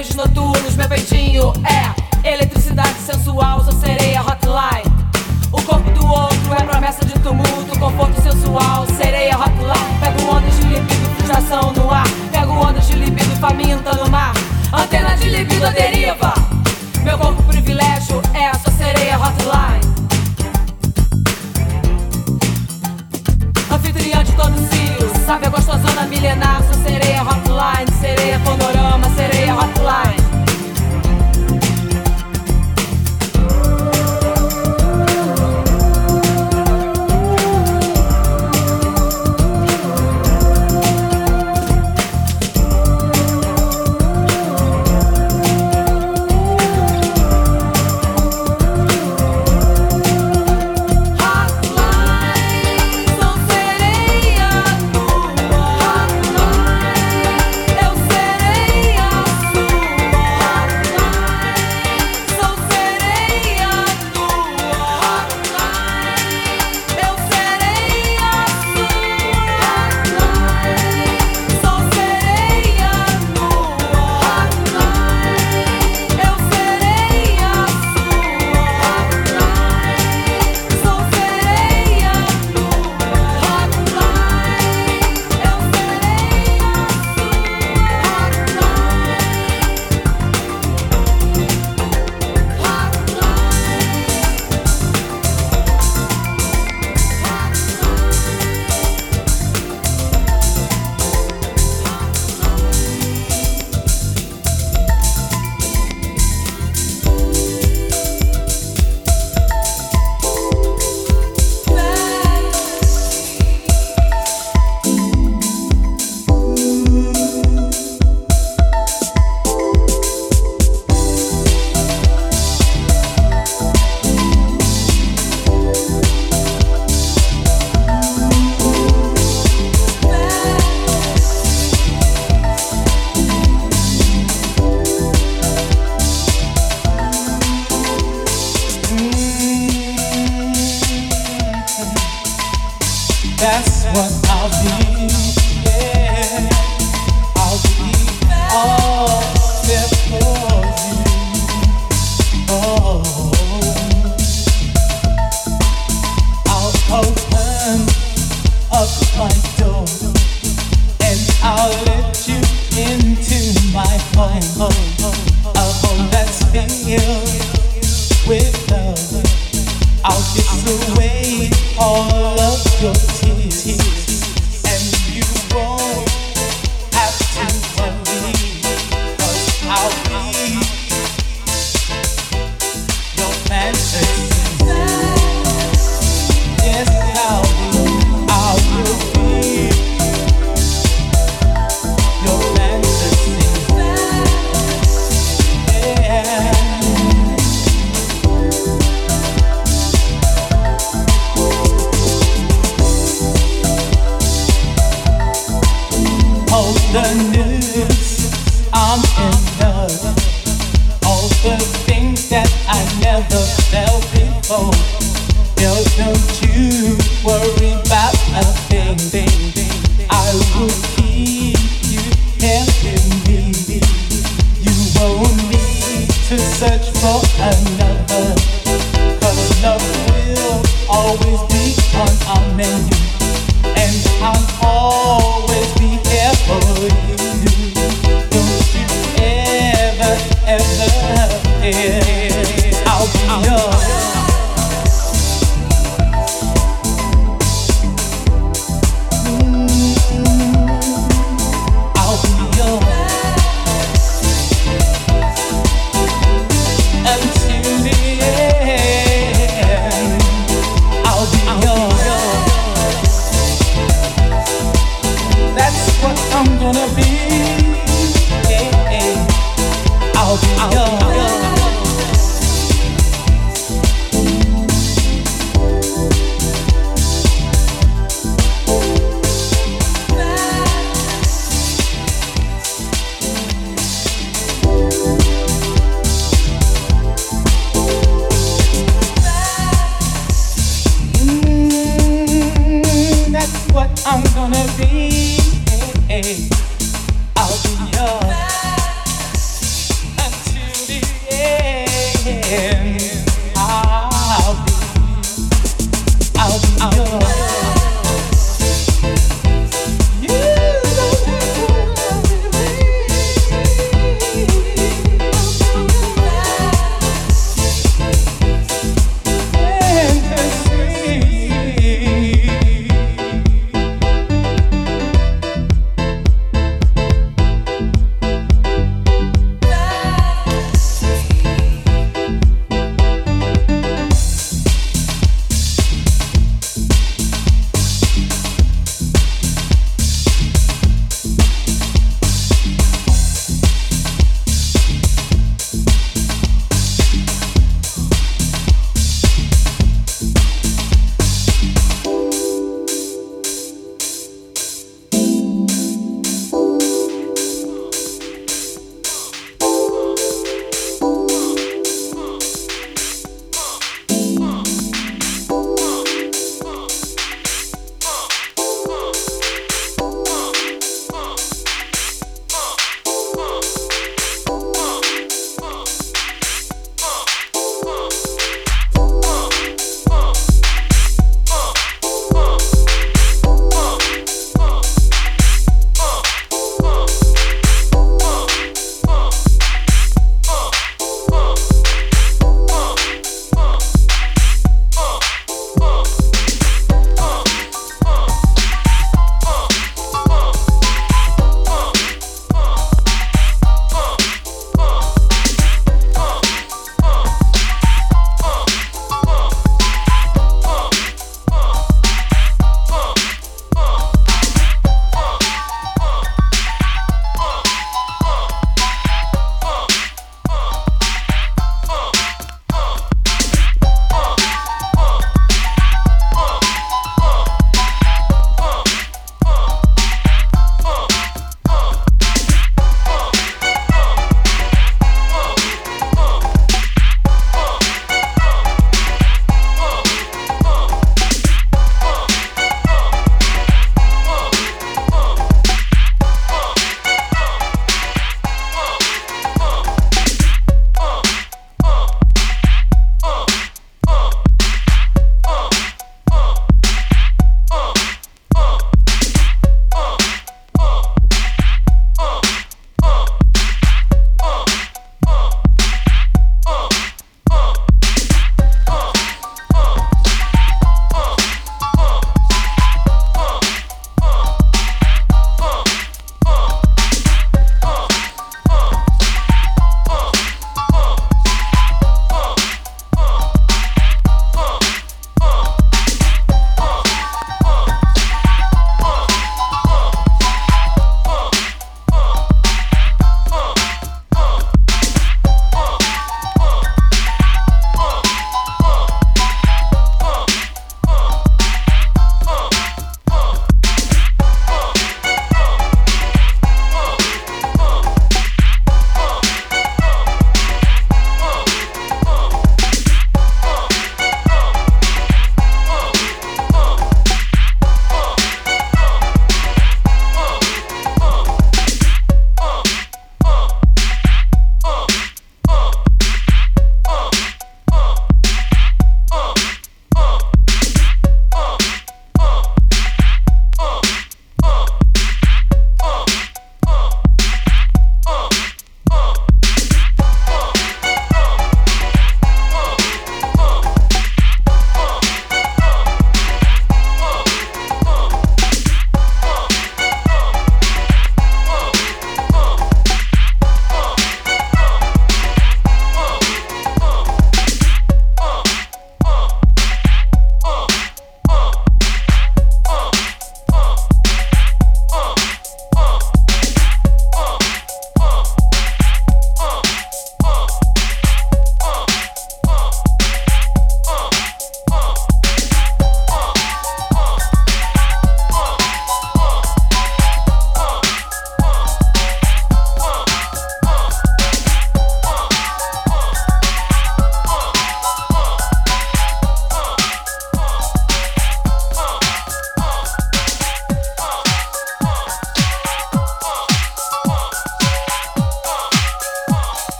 beijos noturnos, meu peitinho é home.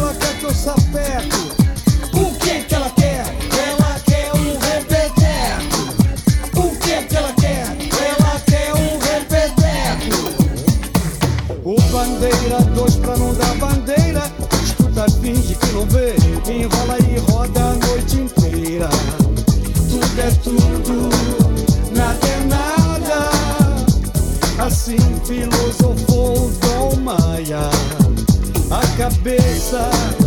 ela quer que eu? O que que ela quer? Ela quer um repeteco. O que que ela quer? Ela quer um repeteco. O bandeira, dois pra não dar bandeira. Escuta, tá finge que não vê. Enrola e roda a noite inteira. Tudo é tudo, nada é nada. Assim filosofou o Dom Maia cabeça.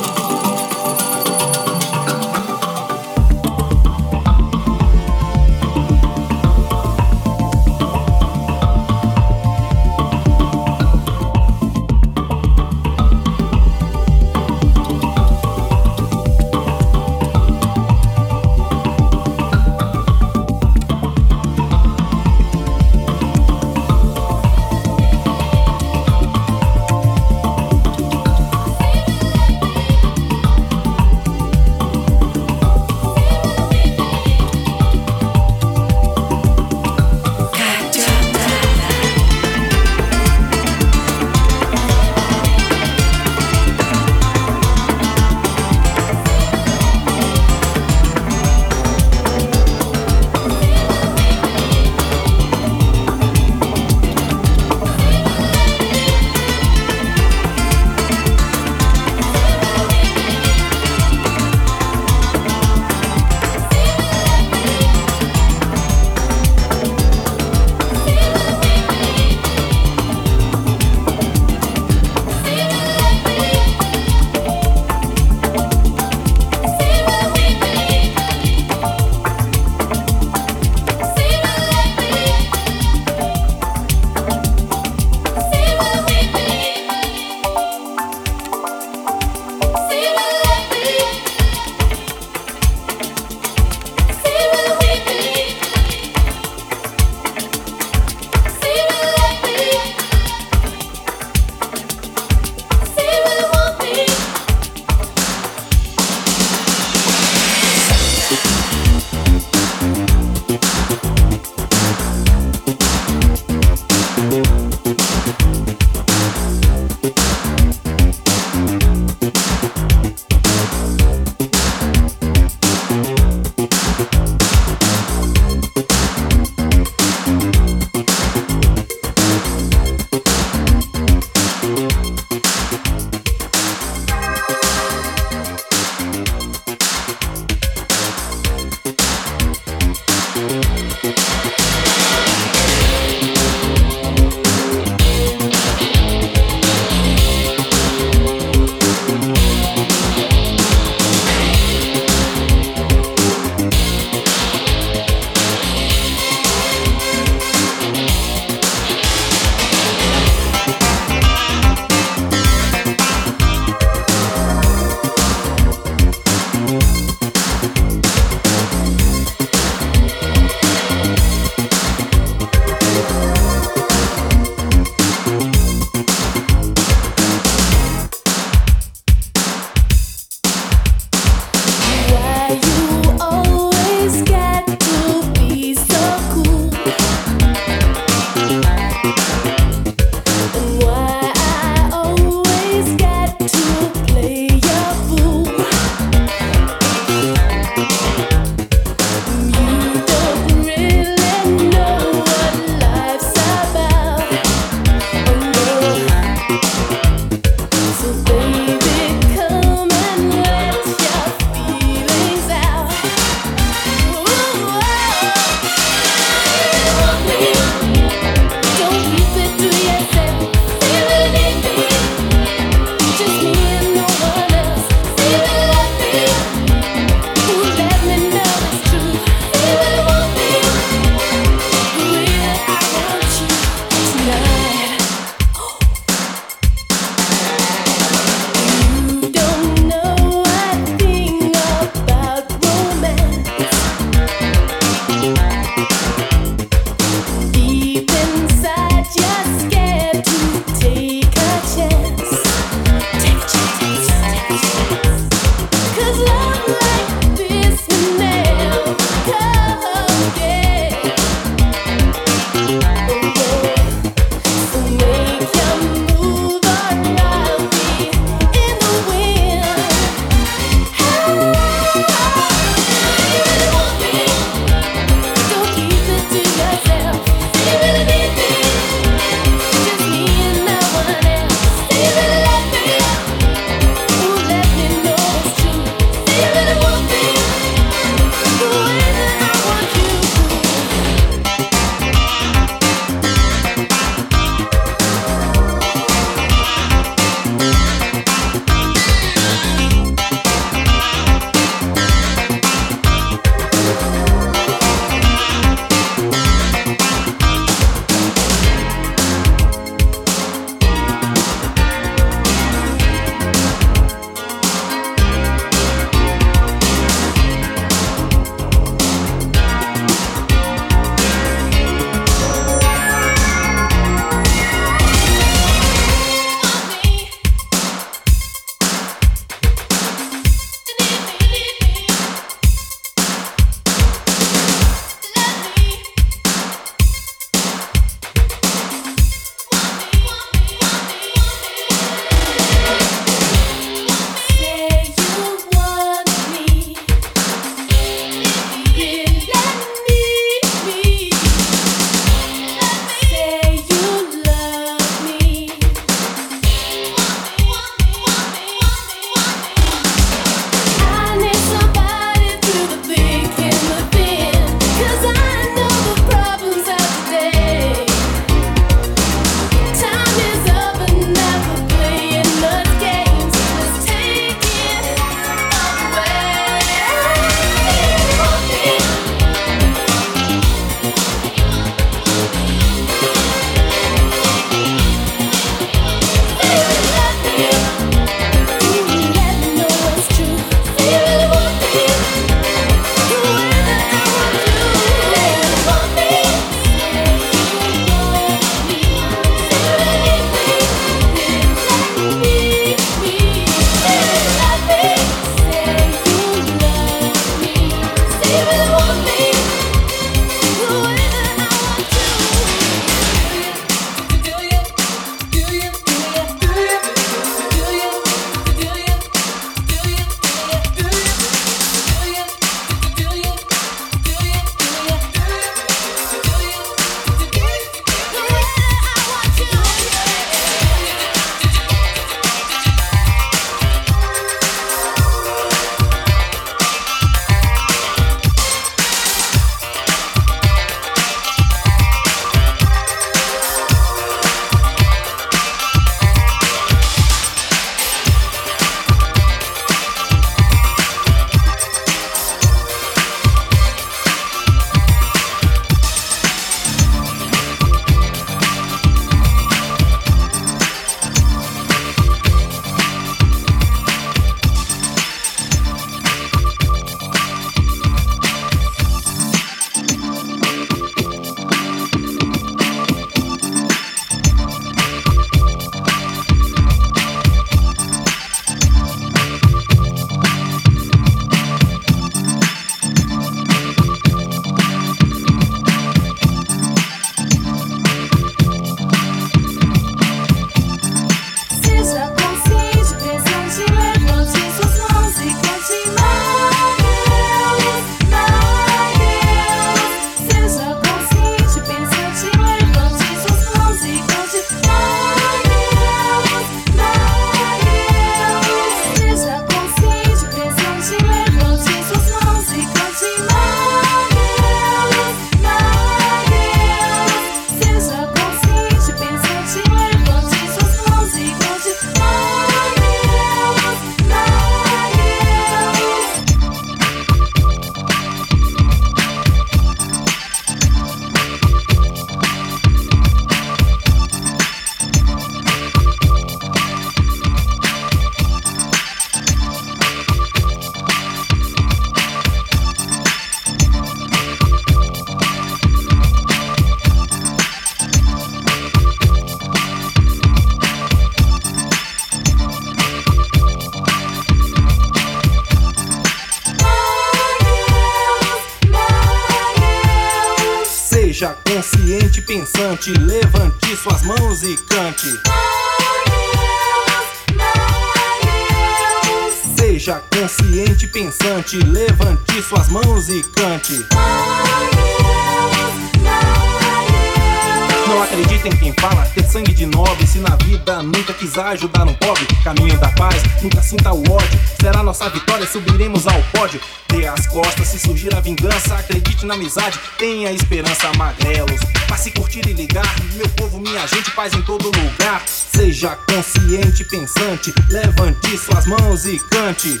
Subiremos ao pódio. Dê as costas se surgir a vingança. Acredite na amizade, tenha esperança, magrelos. Passe curtir e ligar, meu povo, minha gente, paz em todo lugar. Seja consciente, pensante, levante suas mãos e cante.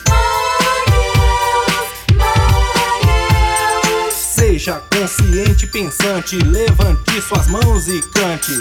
Seja consciente, pensante, levante suas mãos e cante.